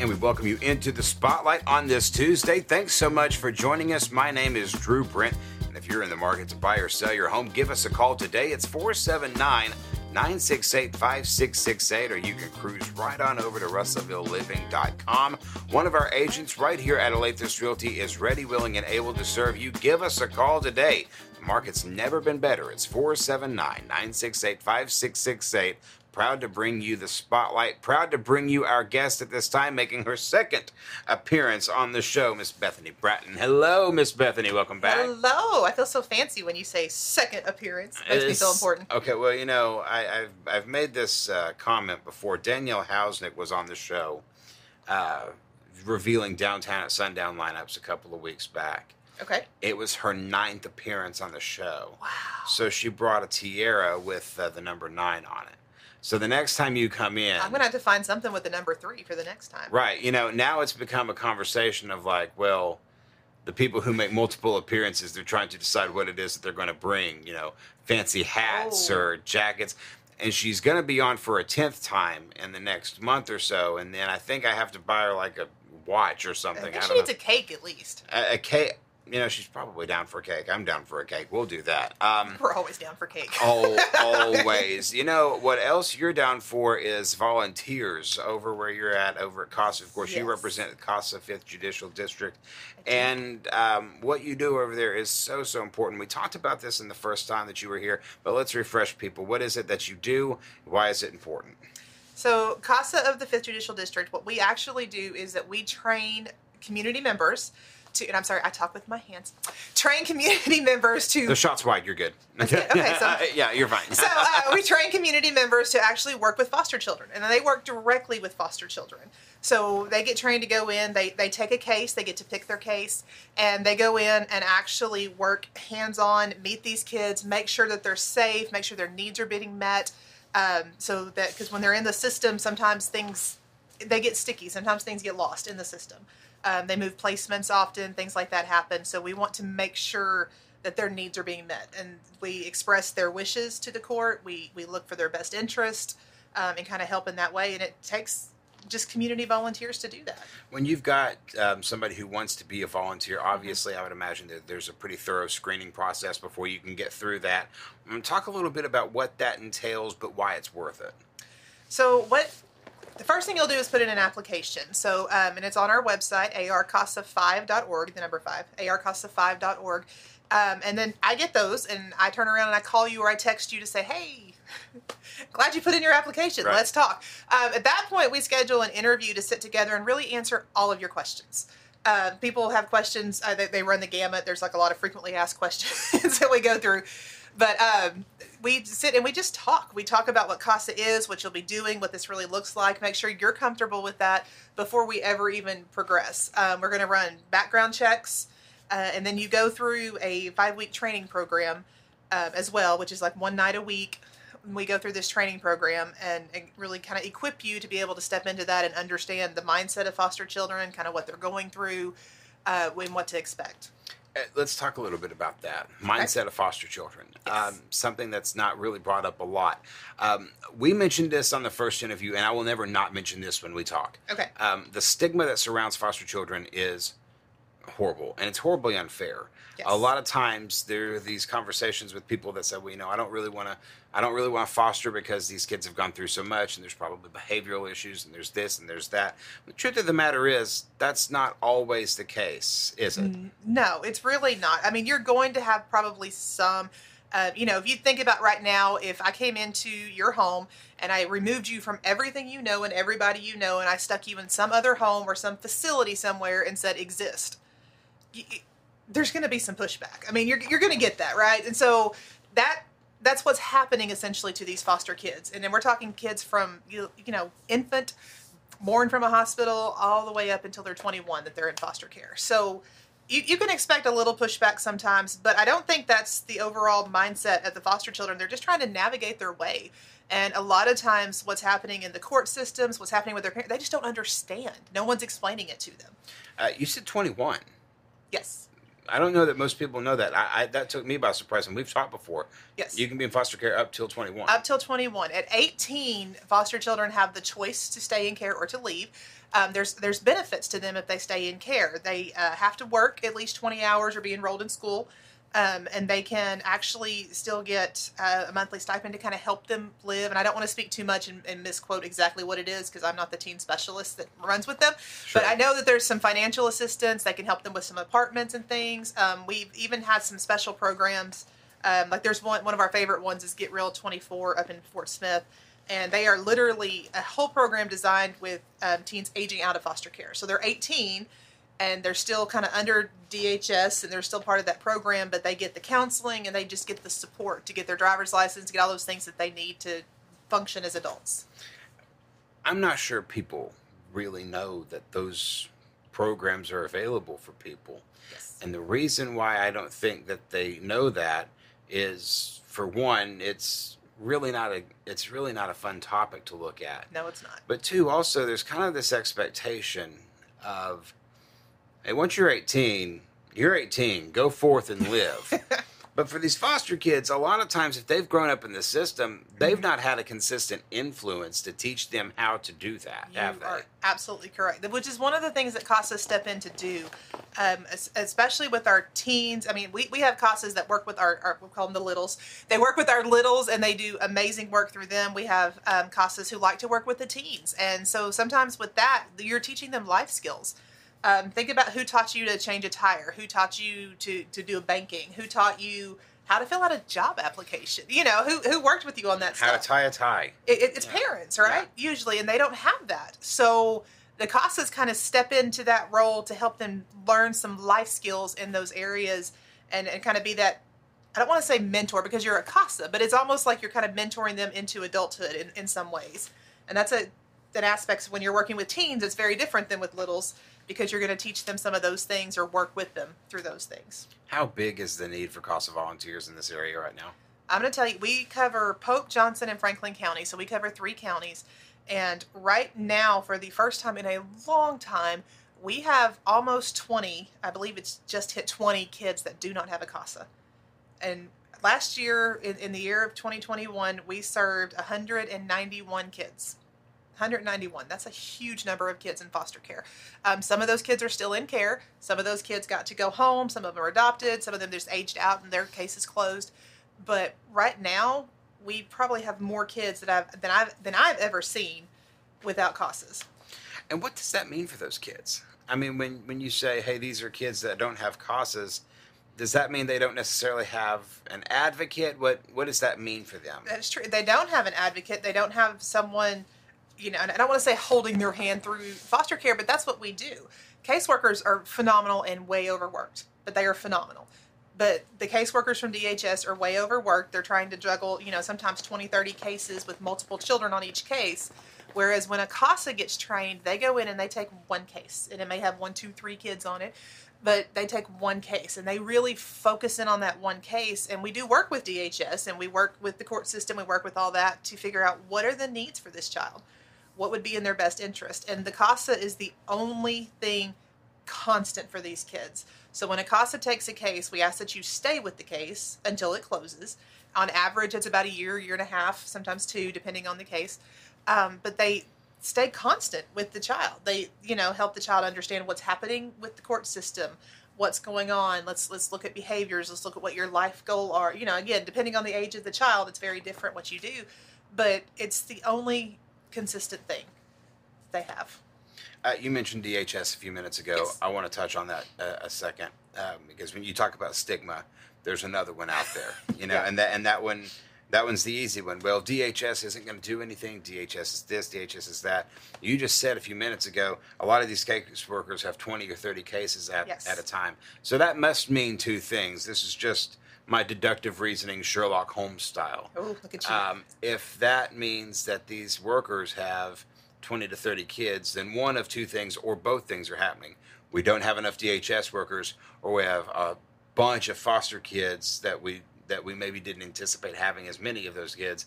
and we welcome you into the spotlight on this Tuesday. Thanks so much for joining us. My name is Drew Brent, and if you're in the market to buy or sell your home, give us a call today. It's 479 968 5668, or you can cruise right on over to russellvilleliving.com. One of our agents right here at Alathus Realty is ready, willing, and able to serve you. Give us a call today. The market's never been better. It's 479 968 5668. Proud to bring you the spotlight. Proud to bring you our guest at this time, making her second appearance on the show, Miss Bethany Bratton. Hello, Miss Bethany. Welcome back. Hello. I feel so fancy when you say second appearance. Makes me feel important. Okay, well, you know, I, I've I've made this uh, comment before. Danielle Hausnick was on the show, uh, revealing downtown at sundown lineups a couple of weeks back. Okay. It was her ninth appearance on the show. Wow. So she brought a tiara with uh, the number nine on it. So the next time you come in, I'm gonna have to find something with the number three for the next time. Right. You know, now it's become a conversation of like, well, the people who make multiple appearances, they're trying to decide what it is that they're going to bring, you know, fancy hats Oh. or jackets. And she's going to be on for a 10th time in the next month or so. And then I think I have to buy her like a watch or something. I think I she needs know. a cake at least. A, a cake. You know, she's probably down for a cake. I'm down for a cake. We'll do that. Um, We're always down for cake. Oh, always. You know what else you're down for is volunteers over where you're at over at CASA. Of course, you Yes. represent CASA Fifth Judicial District, and um, what you do over there is so so important. We talked about this in the first time that you were here, but let's refresh people. What is it that you do? Why is it important? So, CASA of the 5th Judicial District, what we actually do is that we train community members to, and I'm sorry, I talk with my hands, train community members to. The shots wide. You're good. Okay, okay, so- yeah, you're fine. so uh, we train community members to actually work with foster children and they work directly with foster children so they get trained to go in they, they take a case they get to pick their case and they go in and actually work hands-on meet these kids make sure that they're safe make sure their needs are being met um, so that because when they're in the system sometimes things they get sticky sometimes things get lost in the system um, they move placements often things like that happen. So we want to make sure that their needs are being met. And we express their wishes to the court. We we look for their best interest um, and kind of help in that way. And it takes just community volunteers to do that. When you've got um, somebody who wants to be a volunteer, obviously, I would imagine that there's a pretty thorough screening process before you can get through that. Um, talk a little bit about what that entails, but why it's worth it. So what the first thing you'll do is put in an application. So um, and it's on our website arcasa5.org, the number five, arcasa5.org. Um, and then I get those, and I turn around and I call you or I text you to say, "Hey, glad you put in your application. Right. Let's talk." Um, at that point, we schedule an interview to sit together and really answer all of your questions. Uh, people have questions; uh, they, they run the gamut. There's like a lot of frequently asked questions that we go through, but um, we sit and we just talk. We talk about what CASA is, what you'll be doing, what this really looks like. Make sure you're comfortable with that before we ever even progress. Um, we're going to run background checks, uh, and then you go through a five week training program um, as well, which is like one night a week. We go through this training program and, and really kind of equip you to be able to step into that and understand the mindset of foster children, kind of what they're going through, uh, and what to expect. Uh, Let's talk a little bit about that mindset of foster children. Yes. Um, something that's not really brought up a lot. Um, we mentioned this on the first interview, and I will never not mention this when we talk. Okay. Um, the stigma that surrounds foster children is horrible, and it's horribly unfair. Yes. A lot of times there are these conversations with people that say, "Well, you know, I don't really want to, I don't really want to foster because these kids have gone through so much, and there's probably behavioral issues, and there's this and there's that." The truth of the matter is, that's not always the case, is it? No, it's really not. I mean, you're going to have probably some. Uh, you know, if you think about right now, if I came into your home and I removed you from everything you know and everybody you know, and I stuck you in some other home or some facility somewhere and said exist, there's going to be some pushback. I mean, you're you're going to get that, right? And so that that's what's happening essentially to these foster kids, and then we're talking kids from you you know infant, born from a hospital, all the way up until they're 21 that they're in foster care. So you, you can expect a little pushback sometimes, but I don't think that's the overall mindset of the foster children. They're just trying to navigate their way. And a lot of times, what's happening in the court systems, what's happening with their parents, they just don't understand. No one's explaining it to them. Uh, you said 21. Yes. I don't know that most people know that. I, I that took me by surprise, and we've talked before. Yes. You can be in foster care up till 21. Up till 21. At 18, foster children have the choice to stay in care or to leave. Um, there's there's benefits to them if they stay in care. They uh, have to work at least 20 hours or be enrolled in school. Um, and they can actually still get uh, a monthly stipend to kind of help them live. And I don't want to speak too much and, and misquote exactly what it is because I'm not the teen specialist that runs with them. Sure. But I know that there's some financial assistance. They can help them with some apartments and things. Um, we've even had some special programs. Um, like there's one one of our favorite ones is Get Real 24 up in Fort Smith. And they are literally a whole program designed with um, teens aging out of foster care. So they're 18 and they're still kind of under DHS and they're still part of that program, but they get the counseling and they just get the support to get their driver's license, get all those things that they need to function as adults. I'm not sure people really know that those programs are available for people. Yes. And the reason why I don't think that they know that is for one, it's really not a it's really not a fun topic to look at. No, it's not. But two, also there's kind of this expectation of hey, once you're 18, you're 18, go forth and live. but for these foster kids, a lot of times if they've grown up in the system, they've not had a consistent influence to teach them how to do that, You have they? are absolutely correct. Which is one of the things that CASA step in to do, um, especially with our teens. I mean, we, we have CASAs that work with our, our we call them the littles. They work with our littles and they do amazing work through them. We have um, CASAs who like to work with the teens, and so sometimes with that, you're teaching them life skills. Um, think about who taught you to change a tire, who taught you to to do banking, who taught you how to fill out a job application. You know, who who worked with you on that How stuff. to tie a tie. It, it- it's Yeah. parents, right? Usually, and they don't have that. So the CASAs kind of step into that role to help them learn some life skills in those areas and, and kind of be that. I don't want to say mentor because you're a CASA, but it's almost like you're kind of mentoring them into adulthood in, in some ways. And that's a that aspects when you're working with teens, it's very different than with littles because you're going to teach them some of those things or work with them through those things. How big is the need for CASA volunteers in this area right now? I'm going to tell you, we cover Pope, Johnson, and Franklin County. So we cover three counties. And right now, for the first time in a long time, we have almost 20, I believe it's just hit 20 kids that do not have a CASA. And last year, in, in the year of 2021, we served 191 kids. 191. That's a huge number of kids in foster care. Um, some of those kids are still in care. Some of those kids got to go home. Some of them are adopted. Some of them just aged out and their case is closed. But right now, we probably have more kids that I've than I've than I've ever seen without CASAs. And what does that mean for those kids? I mean, when, when you say, hey, these are kids that don't have CASAs, does that mean they don't necessarily have an advocate? What what does that mean for them? That's true. They don't have an advocate. They don't have someone, you know, and I don't want to say holding their hand through foster care, but that's what we do. Caseworkers are phenomenal and way overworked, but they are phenomenal. But the caseworkers from DHS are way overworked. They're trying to juggle, you know, sometimes 20, 30 cases with multiple children on each case. Whereas when a CASA gets trained, they go in and they take one case, and it may have one, two, three kids on it, but they take one case and they really focus in on that one case. And we do work with DHS and we work with the court system, we work with all that to figure out what are the needs for this child, what would be in their best interest. And the CASA is the only thing constant for these kids. So when a CASA takes a case, we ask that you stay with the case until it closes. On average, it's about a year, year and a half, sometimes two, depending on the case. Um, but they stay constant with the child. They, you know, help the child understand what's happening with the court system, what's going on. Let's let's look at behaviors. Let's look at what your life goal are. You know, again, depending on the age of the child, it's very different what you do, but it's the only consistent thing they have. Uh, you mentioned DHS a few minutes ago. Yes. I want to touch on that uh, a second um, because when you talk about stigma, there's another one out there, you know, Yeah. and that and that one, that one's the easy one. Well, DHS isn't going to do anything. DHS is this. DHS is that. You just said a few minutes ago, a lot of these case workers have 20 or 30 cases at Yes. at a time. So that must mean two things. This is just my deductive reasoning, Sherlock Holmes style. Oh, look at you. Um, if that means that these workers have 20 to 30 kids, then one of two things or both things are happening. We don't have enough DHS workers, or we have a bunch of foster kids that we that we maybe didn't anticipate having as many of those kids,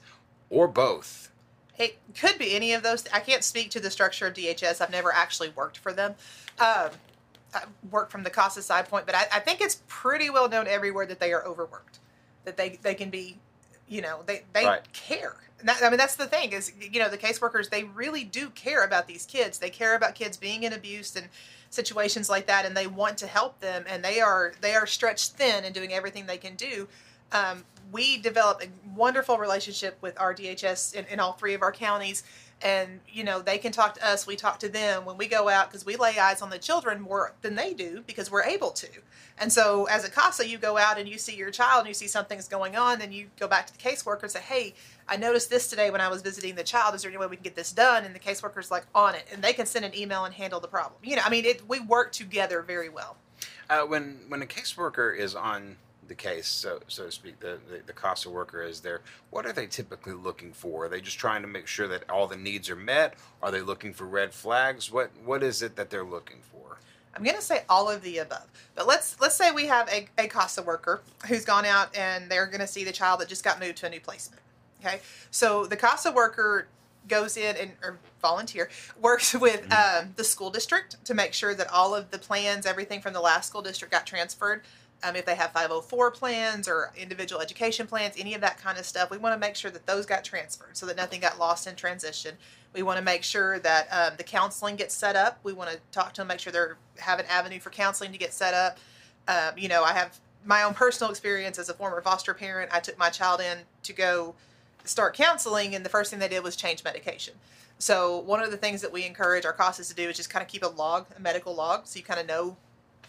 or both. It could be any of those. I can't speak to the structure of DHS. I've never actually worked for them. Um, work from the CASA side point, but I, I think it's pretty well known everywhere that they are overworked, that they they can be, you know, they they Right. care. That, I mean, that's the thing is, you know, the caseworkers they really do care about these kids. They care about kids being in abuse and situations like that, and they want to help them. And they are they are stretched thin and doing everything they can do. Um, we develop a wonderful relationship with our DHS in, in all three of our counties, and you know they can talk to us. We talk to them when we go out because we lay eyes on the children more than they do because we're able to. And so, as a CASA, you go out and you see your child and you see something's going on, then you go back to the caseworker and say, "Hey, I noticed this today when I was visiting the child. Is there any way we can get this done?" And the caseworker's like on it, and they can send an email and handle the problem. You know, I mean, it, we work together very well. Uh, when when a caseworker is on the case, so so to speak, the, the the CASA worker is there. What are they typically looking for? Are they just trying to make sure that all the needs are met? Are they looking for red flags? What what is it that they're looking for? I'm going to say all of the above. But let's let's say we have a, a CASA worker who's gone out and they're going to see the child that just got moved to a new placement. Okay, so the CASA worker goes in and or volunteer works with um, the school district to make sure that all of the plans, everything from the last school district, got transferred. Um, if they have 504 plans or individual education plans, any of that kind of stuff, we want to make sure that those got transferred so that nothing got lost in transition. We want to make sure that um, the counseling gets set up. We want to talk to them, make sure they have an avenue for counseling to get set up. Um, you know, I have my own personal experience as a former foster parent. I took my child in to go start counseling, and the first thing they did was change medication. So one of the things that we encourage our CASAs to do is just kind of keep a log, a medical log, so you kind of know,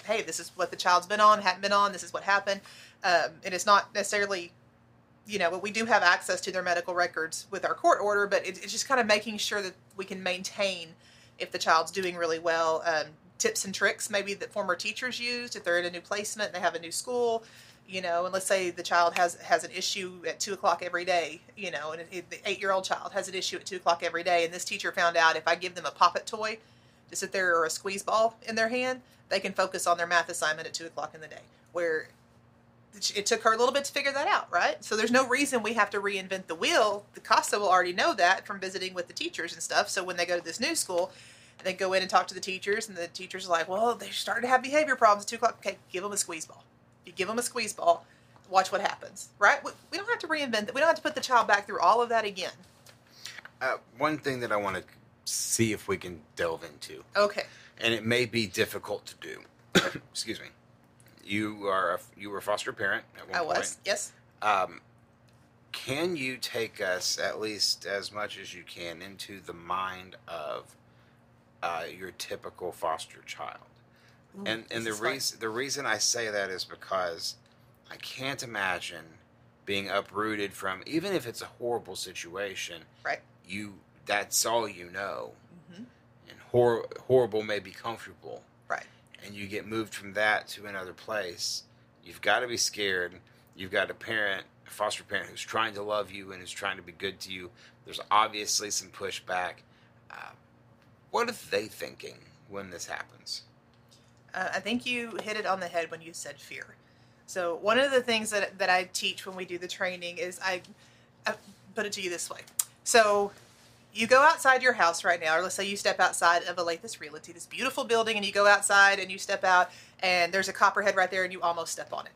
hey, this is what the child's been on, hadn't been on, this is what happened, um, and it's not necessarily, you know, but we do have access to their medical records with our court order, but it, it's just kind of making sure that we can maintain if the child's doing really well. Um, tips and tricks maybe that former teachers used if they're in a new placement, they have a new school, you know, and let's say the child has has an issue at two o'clock every day, you know, and it, the eight year old child has an issue at two o'clock every day, and this teacher found out if I give them a poppet toy to sit there or a squeeze ball in their hand, they can focus on their math assignment at two o'clock in the day. Where it took her a little bit to figure that out, right? So there's no reason we have to reinvent the wheel. The CASA will already know that from visiting with the teachers and stuff. So when they go to this new school, they go in and talk to the teachers, and the teachers are like, "Well, they started to have behavior problems at two o'clock. Okay, give them a squeeze ball. If You give them a squeeze ball, watch what happens, right? We, we don't have to reinvent that. We don't have to put the child back through all of that again. Uh, one thing that I want to see if we can delve into, Okay. and it may be difficult to do. Excuse me. You are a, you were a foster parent at one I point. was. Yes. Um, can you take us at least as much as you can into the mind of uh, your typical foster child? Ooh, and and the this is fun. reason the reason I say that is because I can't imagine being uprooted from even if it's a horrible situation. Right. You that's all you know, Mhm. and hor- horrible may be comfortable Right. and you get moved from that to another place, you've got to be scared. You've got a parent, a foster parent who's trying to love you and who's trying to be good to you. There's obviously some pushback. Uh, what are they thinking when this happens? Uh, I think you hit it on the head when you said fear. So one of the things that that I teach when we do the training is I, I put it to you this way. So you go outside your house right now, or let's say you step outside of Alathus Realty, this beautiful building, and you go outside and you step out, and there's a copperhead right there, and you almost step on it,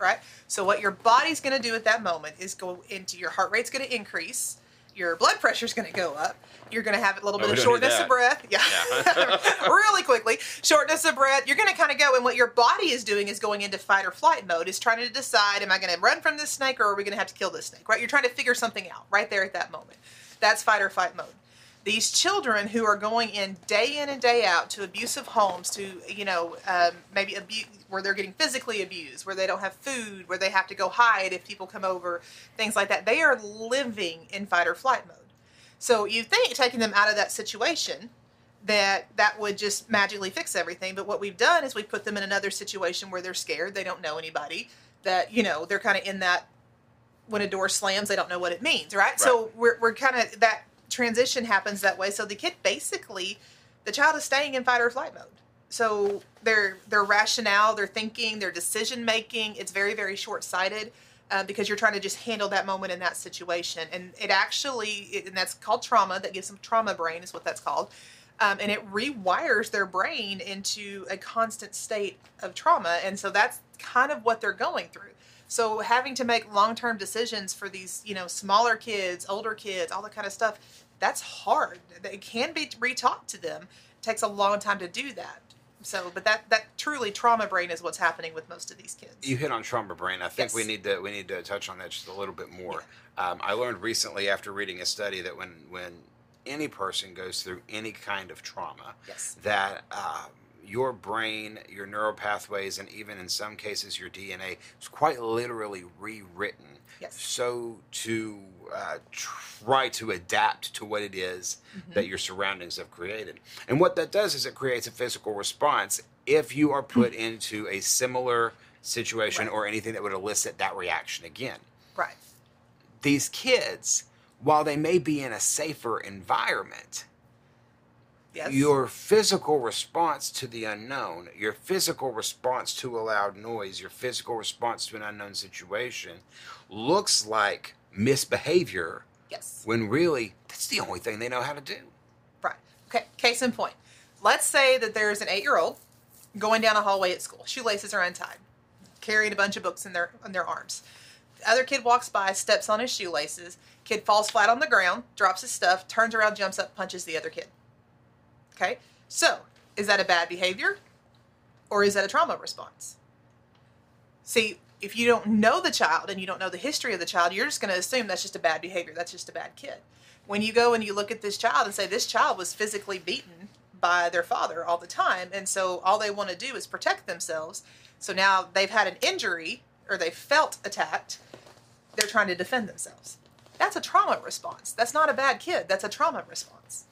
right? So what your body's going to do at that moment is go into your heart rate's going to increase, your blood pressure's going to go up, you're going to have a little Oh, bit of shortness of breath, yeah, Yeah. really quickly, shortness of breath. You're going to kind of go, and what your body is doing is going into fight or flight mode, is trying to decide, am I going to run from this snake or are we going to have to kill this snake, right? You're trying to figure something out right there at that moment. That's fight or flight mode. These children who are going in day in and day out to abusive homes, to you know um, maybe abuse where they're getting physically abused, where they don't have food, where they have to go hide if people come over, things like that. They are living in fight or flight mode. So you think taking them out of that situation that that would just magically fix everything, but what we've done is we've put them in another situation where they're scared, they don't know anybody, that you know they're kind of in that when a door slams, they don't know what it means, right? So we're we're kind of that transition happens that way. So the kid basically, the child is staying in fight or flight mode. So their their rationale, their thinking, their decision making, it's very very short sighted. Uh, because you're trying to just handle that moment in that situation, and it actually, it, and that's called trauma. That gives them trauma brain, is what that's called. Um, and it rewires their brain into a constant state of trauma. And so that's kind of what they're going through. So having to make long-term decisions for these, you know, smaller kids, older kids, all that kind of stuff, that's hard. It can be retaught to them. It takes a long time to do that. So, but that that truly trauma brain is what's happening with most of these kids. You hit on trauma brain. I think Yes. we need to we need to touch on that just a little bit more. Um, I learned recently after reading a study that when when any person goes through any kind of trauma, Yes. that um, your brain, your neural pathways, and even in some cases your DNA is quite literally rewritten. Yes. So to uh, try to adapt to what it is Mm-hmm. that your surroundings have created, and what that does is it creates a physical response if you are put into a similar situation Right. or anything that would elicit that reaction again. Right. These kids, while they may be in a safer environment, Yes. your physical response to the unknown, your physical response to a loud noise, your physical response to an unknown situation looks like misbehavior yes. when really that's the only thing they know how to do. Right. Okay. Case in point. Let's say that there's an eight-year-old going down a hallway at school. Shoelaces are untied, carrying a bunch of books in their in their arms. The other kid walks by, steps on his shoelaces. Kid falls flat on the ground, drops his stuff, turns around, jumps up, punches the other kid. Okay. So, is that a bad behavior, or is that a trauma response? See, if you don't know the child and you don't know the history of the child, you're just going to assume that's just a bad behavior. That's just a bad kid. When you go and you look at this child and say, this child was physically beaten by their father all the time, and so all they want to do is protect themselves. So now they've had an injury or they felt attacked, they're trying to defend themselves. That's a trauma response. That's not a bad kid. That's a trauma response.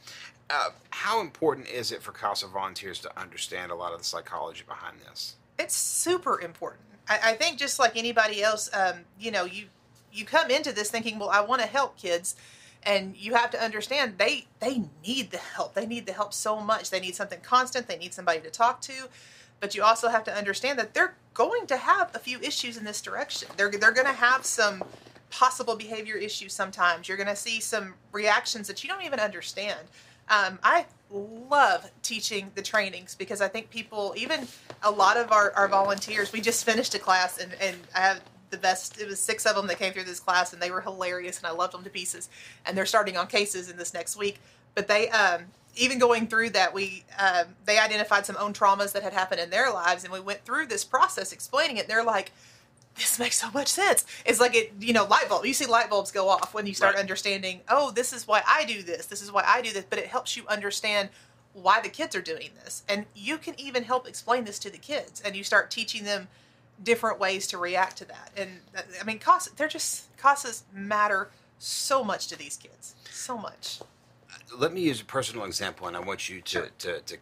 Uh, how important is it for CASA volunteers to understand a lot of the psychology behind this? it's super important. I, I think just like anybody else, um, you know, you you come into this thinking, well, I want to help kids, and you have to understand they they need the help. They need the help so much. They need something constant. They need somebody to talk to, but you also have to understand that they're going to have a few issues in this direction. They're they're going to have some possible behavior issues sometimes. You're going to see some reactions that you don't even understand. Um, I love teaching the trainings because I think people, even a lot of our, our volunteers, we just finished a class and, and I have the best, it was six of them that came through this class and they were hilarious and I loved them to pieces. And they're starting on cases in this next week. But they, um, even going through that, we um, they identified some own traumas that had happened in their lives, and we went through this process explaining it. And they're like, this makes so much sense. It's like it, you know, light bulb. You see light bulbs go off when you start Right. understanding, oh, this is why I do this. This is why I do this. But it helps you understand why the kids are doing this. And you can even help explain this to the kids. And you start teaching them different ways to react to that. And I mean, CASAs, they're just, CASAs matter so much to these kids. So much. Let me use a personal example, and I want you to, Sure. to, to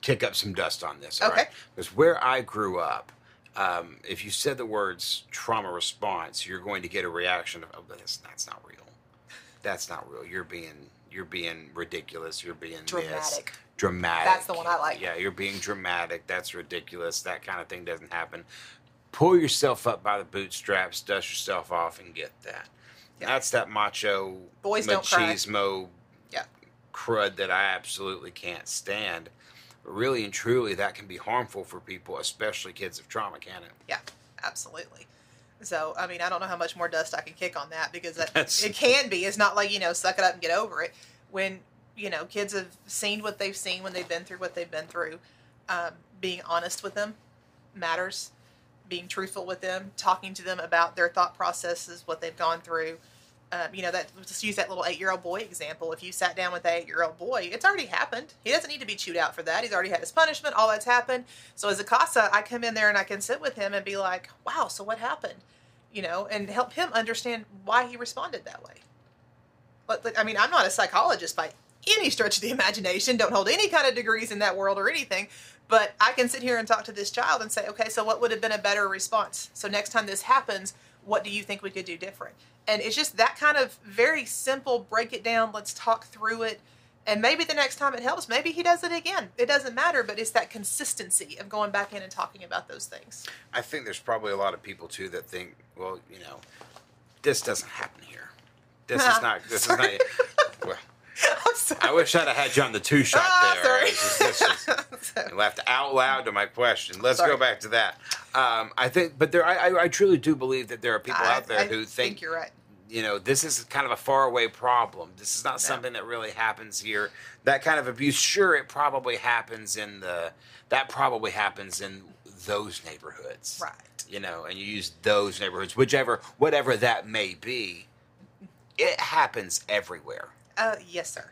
kick up some dust on this. all Okay. right? Because where I grew up, um, if you said the words trauma response, you're going to get a reaction of, oh, that's, that's not real. That's not real. You're being you're being ridiculous. You're being this. Dramatic. Dramatic. That's the one I like. Yeah, you're being dramatic. That's ridiculous. That kind of thing doesn't happen. Pull yourself up by the bootstraps, dust yourself off, and get that. Yeah. That's that macho Boys machismo Yeah. crud that I absolutely can't stand. But really and truly, that can be harmful for people, especially kids of trauma, can it? Yeah, absolutely. So, I mean, I don't know how much more dust I can kick on that because that, That's- it can be. It's not like, you know, suck it up and get over it. When, you know, kids have seen what they've seen, when they've been through what they've been through, um, being honest with them matters. Being truthful with them, talking to them about their thought processes, what they've gone through. Um, you know, that just use that little eight year old boy example. If you sat down with that eight year old boy, it's already happened. He doesn't need to be chewed out for that. He's already had his punishment. All that's happened. So as a CASA, I come in there and I can sit with him and be like, wow, so what happened? You know, and help him understand why he responded that way. But, like, I mean, I'm not a psychologist by any stretch of the imagination, don't hold any kind of degrees in that world or anything. But I can sit here and talk to this child and say, okay, so what would have been a better response? So next time this happens, what do you think we could do different? And it's just that kind of very simple break it down, let's talk through it. And maybe the next time it helps, maybe he does it again. It doesn't matter, but it's that consistency of going back in and talking about those things. I think there's probably a lot of people too that think, well, you know, this doesn't happen here. This is not. This is not. Well, sorry. I wish I'd have had you on the two shot Ah, there. sorry. Just- just- you laughed out loud to my question. Let's Sorry. go back to that. Um, I think, but there, I, I, I truly do believe that there are people I- out there I who think, you're right. you know, this is kind of a faraway problem. This is not something that really happens here. That kind of abuse, sure, it probably happens in the, that probably happens in those neighborhoods, Right. You know, and you use those neighborhoods, whichever, whatever that may be. It happens everywhere. Uh, yes, sir.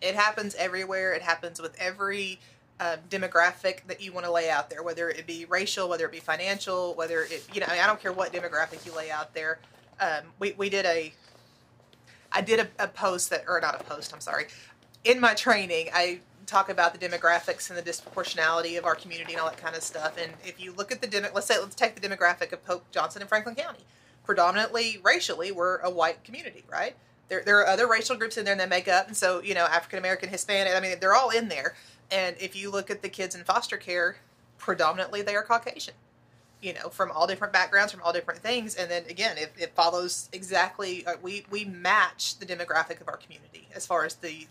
It happens everywhere. It happens with every uh, demographic that you want to lay out there, whether it be racial, whether it be financial, whether it, you know, I, mean, I don't care what demographic you lay out there. Um, we, we did a, I did a, a post that, or not a post, I'm sorry. In my training, I talk about the demographics and the disproportionality of our community and all that kind of stuff. And if you look at the demo, let's say, let's take the demographic of Pope Johnson and Franklin County. Predominantly racially, we're a white community, right? There, there are other racial groups in there that make up, and so you know, African American, Hispanic. I mean, they're all in there. And if you look at the kids in foster care, predominantly they are Caucasian. You know, from all different backgrounds, from all different things, and then again, it, it follows exactly. Uh, we we match the demographic of our community as far as the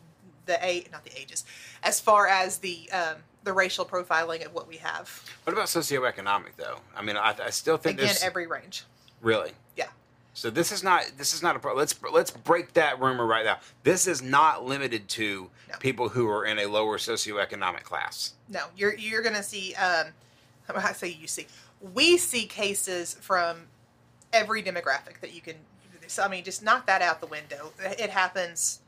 the age, not the ages, as far as the um, the racial profiling of what we have. What about socioeconomic though? I mean, I, I still think Again, there's every range. really. Yeah. So this is not this is not a pro- let's let's break that rumor right now. This is not limited to No. people who are in a lower socioeconomic class. No, you're you're going to see. Um, I say you see. We see cases from every demographic that you can. So I mean, just knock that out the window. It happens.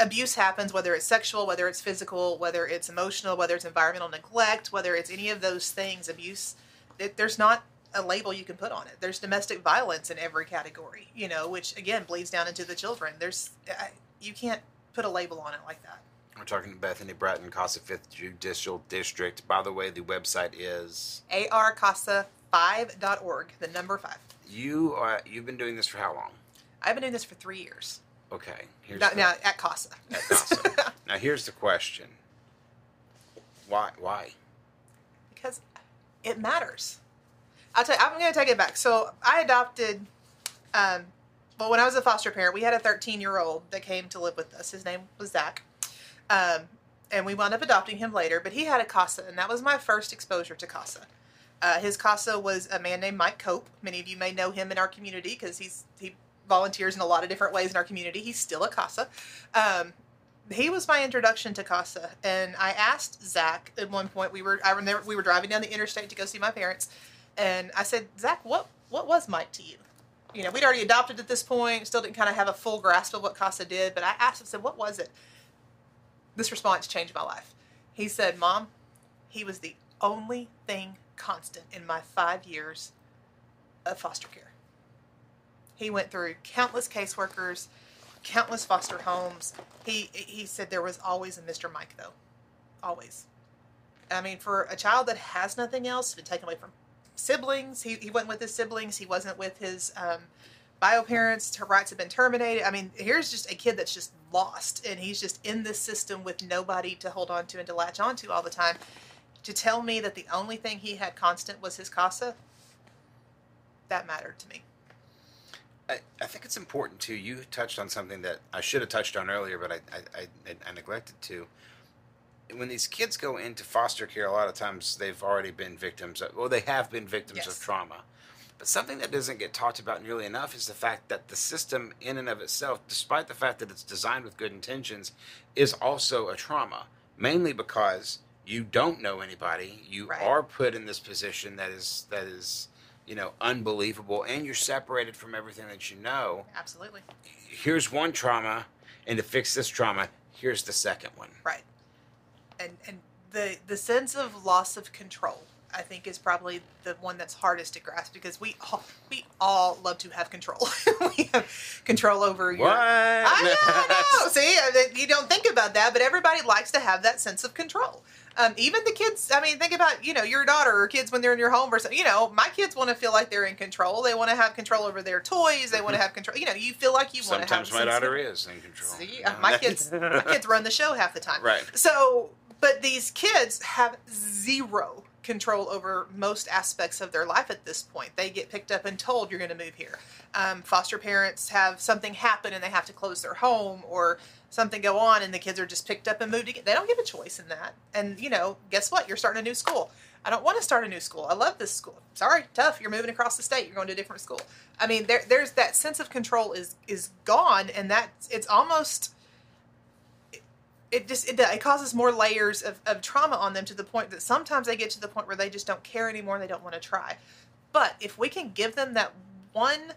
Abuse happens, whether it's sexual, whether it's physical, whether it's emotional, whether it's environmental neglect, whether it's any of those things. Abuse. It, there's not a label you can put on it. There's domestic violence in every category, you know, which again bleeds down into the children. There's I, you can't put a label on it like that. We're talking to Bethany Bratton, Casa Fifth Judicial District. By the way, the website is arcasa5.org, the number five. you. Are, you've been doing this for how long? I've been doing this for three years. Okay. Here's Now, the- now at Casa. At Casa. now here's the question. Why? Why? because it matters. I'll tell you, I'm going to take it back. So I adopted, um, well, when I was a foster parent, we had a 13 year old that came to live with us. His name was Zach. Um, and we wound up adopting him later, but he had a casa, and that was my first exposure to casa. Uh, his casa was a man named Mike Cope. Many of you may know him in our community because he's he volunteers in a lot of different ways in our community. He's still a casa. Um, he was my introduction to casa, and I asked Zach at one point. We were I remember we were driving down the interstate to go see my parents, and I said, Zach, what what was Mike to you? You know, we'd already adopted at this point, still didn't kind of have a full grasp of what casa did, but I asked him, said, what was it? This response changed my life. He said, Mom, he was the only thing constant in my five years of foster care. He went through countless caseworkers, countless foster homes. He he said there was always a Mr. Mike though, always. I mean, for a child that has nothing else, been taken away from siblings, he, he wasn't with his siblings. He wasn't with his um, bio parents. Her rights have been terminated. I mean, here's just a kid that's just lost, and he's just in this system with nobody to hold on to and to latch on to all the time. To tell me that the only thing he had constant was his casa, that mattered to me. I, I think it's important too. You touched on something that I should have touched on earlier, but I, I, I neglected to. When these kids go into foster care, a lot of times they've already been victims. Of, well, they have been victims Yes. of trauma. But something that doesn't get talked about nearly enough is the fact that the system, in and of itself, despite the fact that it's designed with good intentions, is also a trauma. Mainly because you don't know anybody. You Right. are put in this position that is that is, you know, unbelievable, and you're separated from everything that you know Absolutely. here's one trauma, and to fix this trauma, here's the second one. Right. And and the the sense of loss of control, I think, is probably the one that's hardest to grasp because we all we all love to have control. we have control over your. What? I know, I know. See, you don't think about that, but everybody likes to have that sense of control. Um, even the kids. I mean, think about you know your daughter or kids when they're in your home or something. You know, my kids want to feel like they're in control. They want to have control over their toys. They want to have control. You know, you feel like you want to have. Sometimes my daughter of- is in control. See, uh, my kids, my kids run the show half the time. Right. So, but these kids have zero control over most aspects of their life at this point. They get picked up and told you're going to move here. Um, foster parents have something happen and they have to close their home or something go on and the kids are just picked up and moved again. They don't give a choice in that. And you know, guess what? You're starting a new school. I don't want to start a new school. I love this school. Sorry, tough. You're moving across the state. You're going to a different school. I mean, there, there's that sense of control is is gone, and that it's almost it just it, it causes more layers of, of trauma on them to the point that sometimes they get to the point where they just don't care anymore and they don't want to try but if we can give them that one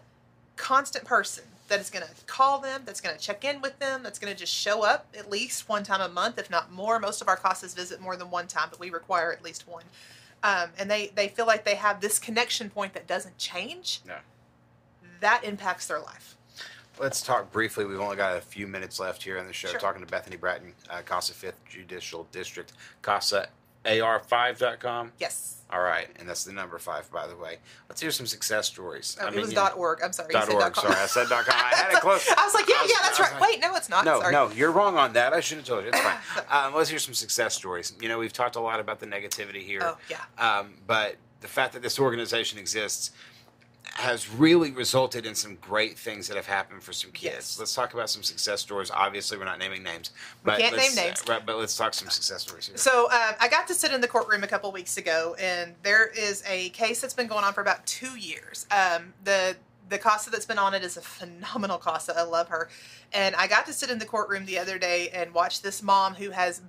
constant person that is going to call them that's going to check in with them that's going to just show up at least one time a month if not more most of our CASAs visit more than one time but we require at least one um, and they they feel like they have this connection point that doesn't change No. that impacts their life Let's talk briefly. We've only got a few minutes left here in the show. Sure. Talking to Bethany Bratton, uh, CASA 5th Judicial District, CASAAR5.com. yes All right, and that's the number five, by the way. Let's hear some success stories. oh, I it mean, was dot org i'm sorry Dot org. Sorry, I said dot com. I had it close. I was like, yeah, was- yeah, that's right. like- Wait, no, it's not. No, Sorry. no, you're wrong on that. I should have told you. It's fine. um, let's hear some success stories. You know, we've talked a lot about the negativity here. Oh, yeah. Um, but the fact that this organization exists has really resulted in some great things that have happened for some kids. Yes. Let's talk about some success stories. Obviously, we're not naming names, but can't let's, name names. right, but let's talk some success stories here. So um, I got to sit in the courtroom a couple weeks ago, and there is a case that's been going on for about two years. Um, the the CASA that's been on it is a phenomenal CASA. I love her, and I got to sit in the courtroom the other day and watch this mom who has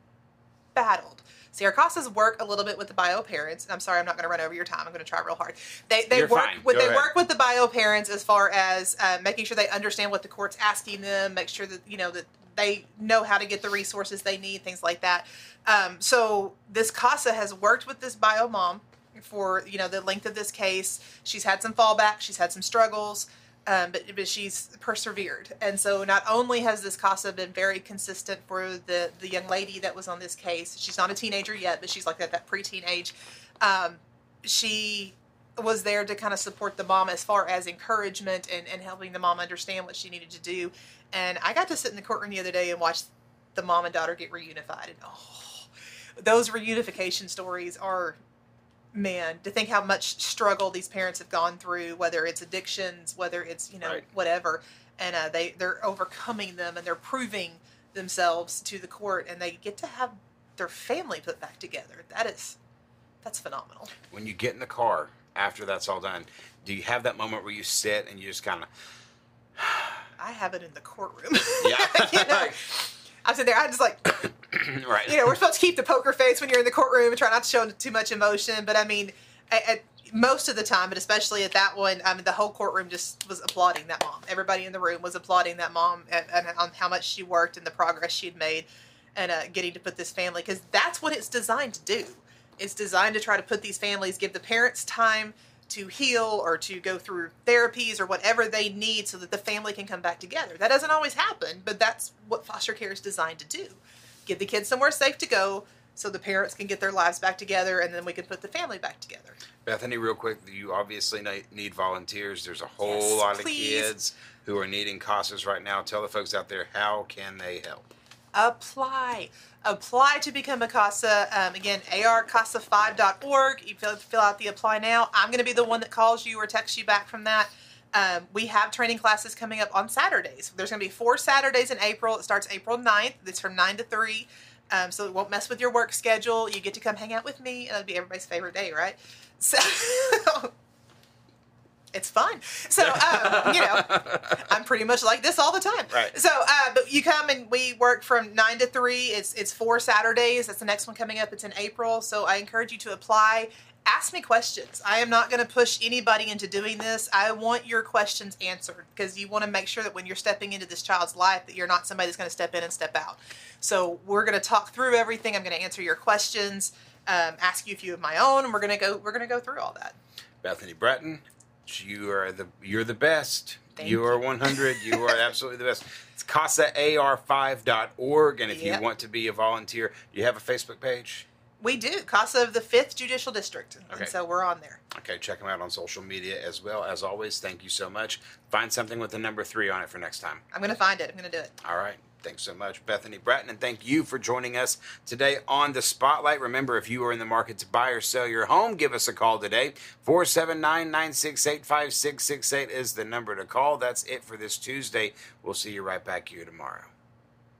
battled. See, our CASAs work a little bit with the bio parents. I'm sorry, I'm not going to run over your time. I'm going to try real hard. They they You're work fine. with Go they ahead. work with the bio parents as far as uh, making sure they understand what the court's asking them, make sure that you know that they know how to get the resources they need, things like that. Um, so this CASA has worked with this bio mom for you know the length of this case. She's had some fallback, she's had some struggles, um, but but she's persevered. And so not only has this CASA been very consistent for the the young lady that was on this case. She's not a teenager yet, but she's like that that preteen age. Um, she was there to kind of support the mom as far as encouragement and, and helping the mom understand what she needed to do. And I got to sit in the courtroom the other day and watch the mom and daughter get reunified. And oh, those reunification stories are, man, to think how much struggle these parents have gone through, whether it's addictions, whether it's, you know, Right. whatever. And uh, they, they're overcoming them and they're proving themselves to the court and they get to have their family put back together. That is, that's phenomenal. when you get in the car after that's all done, do you have that moment where you sit and you just kind of I have it in the courtroom. Yeah. you know, I'm sitting there. I'm just like, right? you know, we're supposed to keep the poker face when you're in the courtroom and try not to show too much emotion. But I mean, at, at most of the time, but especially at that one, I mean, the whole courtroom just was applauding that mom. Everybody in the room was applauding that mom and, and on how much she worked and the progress she'd made and uh, getting to put this family because that's what it's designed to do. It's designed to try to put these families, give the parents time to heal or to go through therapies or whatever they need so that the family can come back together. That doesn't always happen, but that's what foster care is designed to do. Give the kids somewhere safe to go so the parents can get their lives back together and then we can put the family back together. Bethany, real quick, you obviously need volunteers. There's a whole Yes, lot of kids who are needing CASAs right now. Tell the folks out there how can they help. Apply. Apply to become a CASA. Um, again, arcasa5.org. You fill, fill out the apply now. I'm going to be the one that calls you or texts you back from that. Um, we have training classes coming up on Saturdays. There's going to be four Saturdays in April. It starts April 9th. It's from 9 to 3. Um, so it won't mess with your work schedule. You get to come hang out with me. And it'll be everybody's favorite day, right? So it's fun. So, um, you know, I'm pretty much like this all the time. Right. So, uh, but you come and we work from nine to three. It's it's four Saturdays. That's the next one coming up. It's in April. So I encourage you to apply. Ask me questions. I am not going to push anybody into doing this. I want your questions answered because you want to make sure that when you're stepping into this child's life, that you're not somebody that's going to step in and step out. So we're going to talk through everything. I'm going to answer your questions, um, ask you a few of my own, and we're going to go. We're going to go through all that. Bethany Bratton, you are the you're the best. Thank you are 100. You are absolutely the best. It's CASAAR5.org, and if Yep. you want to be a volunteer, you have a Facebook page. We do CASA of the Fifth Judicial District, Okay. and so we're on there. Okay, check them out on social media as well. As always, thank you so much. Find something with the number three on it for next time. I'm going to find it. I'm going to do it. All right. Thanks so much, Bethany Bratton, and thank you for joining us today on the Spotlight. Remember, if you are in the market to buy or sell your home, give us a call today. 479 968 5668 is the number to call. That's it for this Tuesday. We'll see you right back here tomorrow.